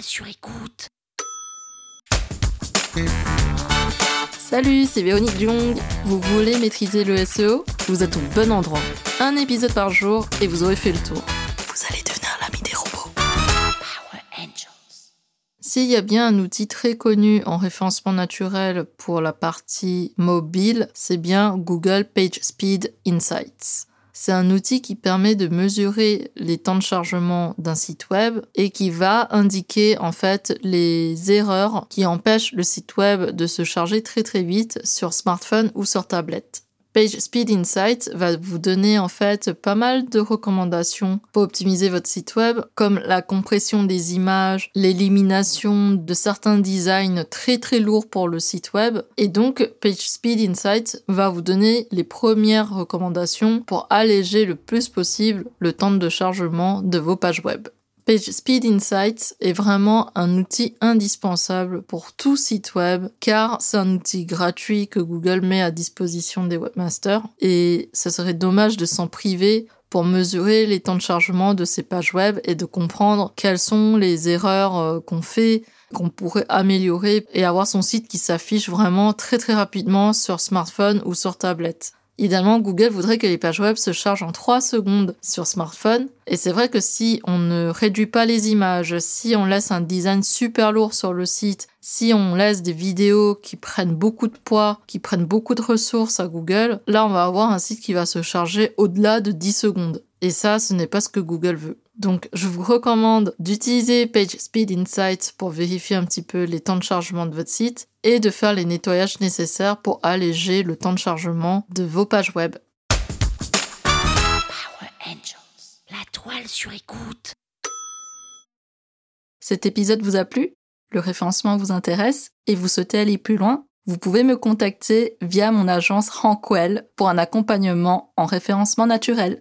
sur écoute. Salut, c'est Véronique Jung. Vous voulez maîtriser le SEO Vous êtes au bon endroit. Un épisode par jour et vous aurez fait le tour. Vous allez devenir l'ami des robots. Power Angels. S'il y a bien un outil très connu en référencement naturel pour la partie mobile, c'est bien Google PageSpeed Insights. C'est un outil qui permet de mesurer les temps de chargement d'un site web et qui va indiquer en fait les erreurs qui empêchent le site web de se charger très très vite sur smartphone ou sur tablette. PageSpeed Insights va vous donner en fait pas mal de recommandations pour optimiser votre site web, comme la compression des images, l'élimination de certains designs très très lourds pour le site web. Et donc PageSpeed Insights va vous donner les premières recommandations pour alléger le plus possible le temps de chargement de vos pages web. PageSpeed Insights est vraiment un outil indispensable pour tout site web car c'est un outil gratuit que Google met à disposition des webmasters et ce serait dommage de s'en priver pour mesurer les temps de chargement de ces pages web et de comprendre quelles sont les erreurs euh, qu'on fait qu'on pourrait améliorer et avoir son site qui s'affiche vraiment très très rapidement sur smartphone ou sur tablette. Idéalement, Google voudrait que les pages web se chargent en 3 secondes sur smartphone. Et c'est vrai que si on ne réduit pas les images, si on laisse un design super lourd sur le site, si on laisse des vidéos qui prennent beaucoup de poids, qui prennent beaucoup de ressources à Google, là on va avoir un site qui va se charger au-delà de 10 secondes. Et ça, ce n'est pas ce que Google veut. Donc, je vous recommande d'utiliser PageSpeed Insights pour vérifier un petit peu les temps de chargement de votre site et de faire les nettoyages nécessaires pour alléger le temps de chargement de vos pages web. Power Angels. La toile sur écoute. Cet épisode vous a plu? Le référencement vous intéresse et vous souhaitez aller plus loin? Vous pouvez me contacter via mon agence Rankwell pour un accompagnement en référencement naturel.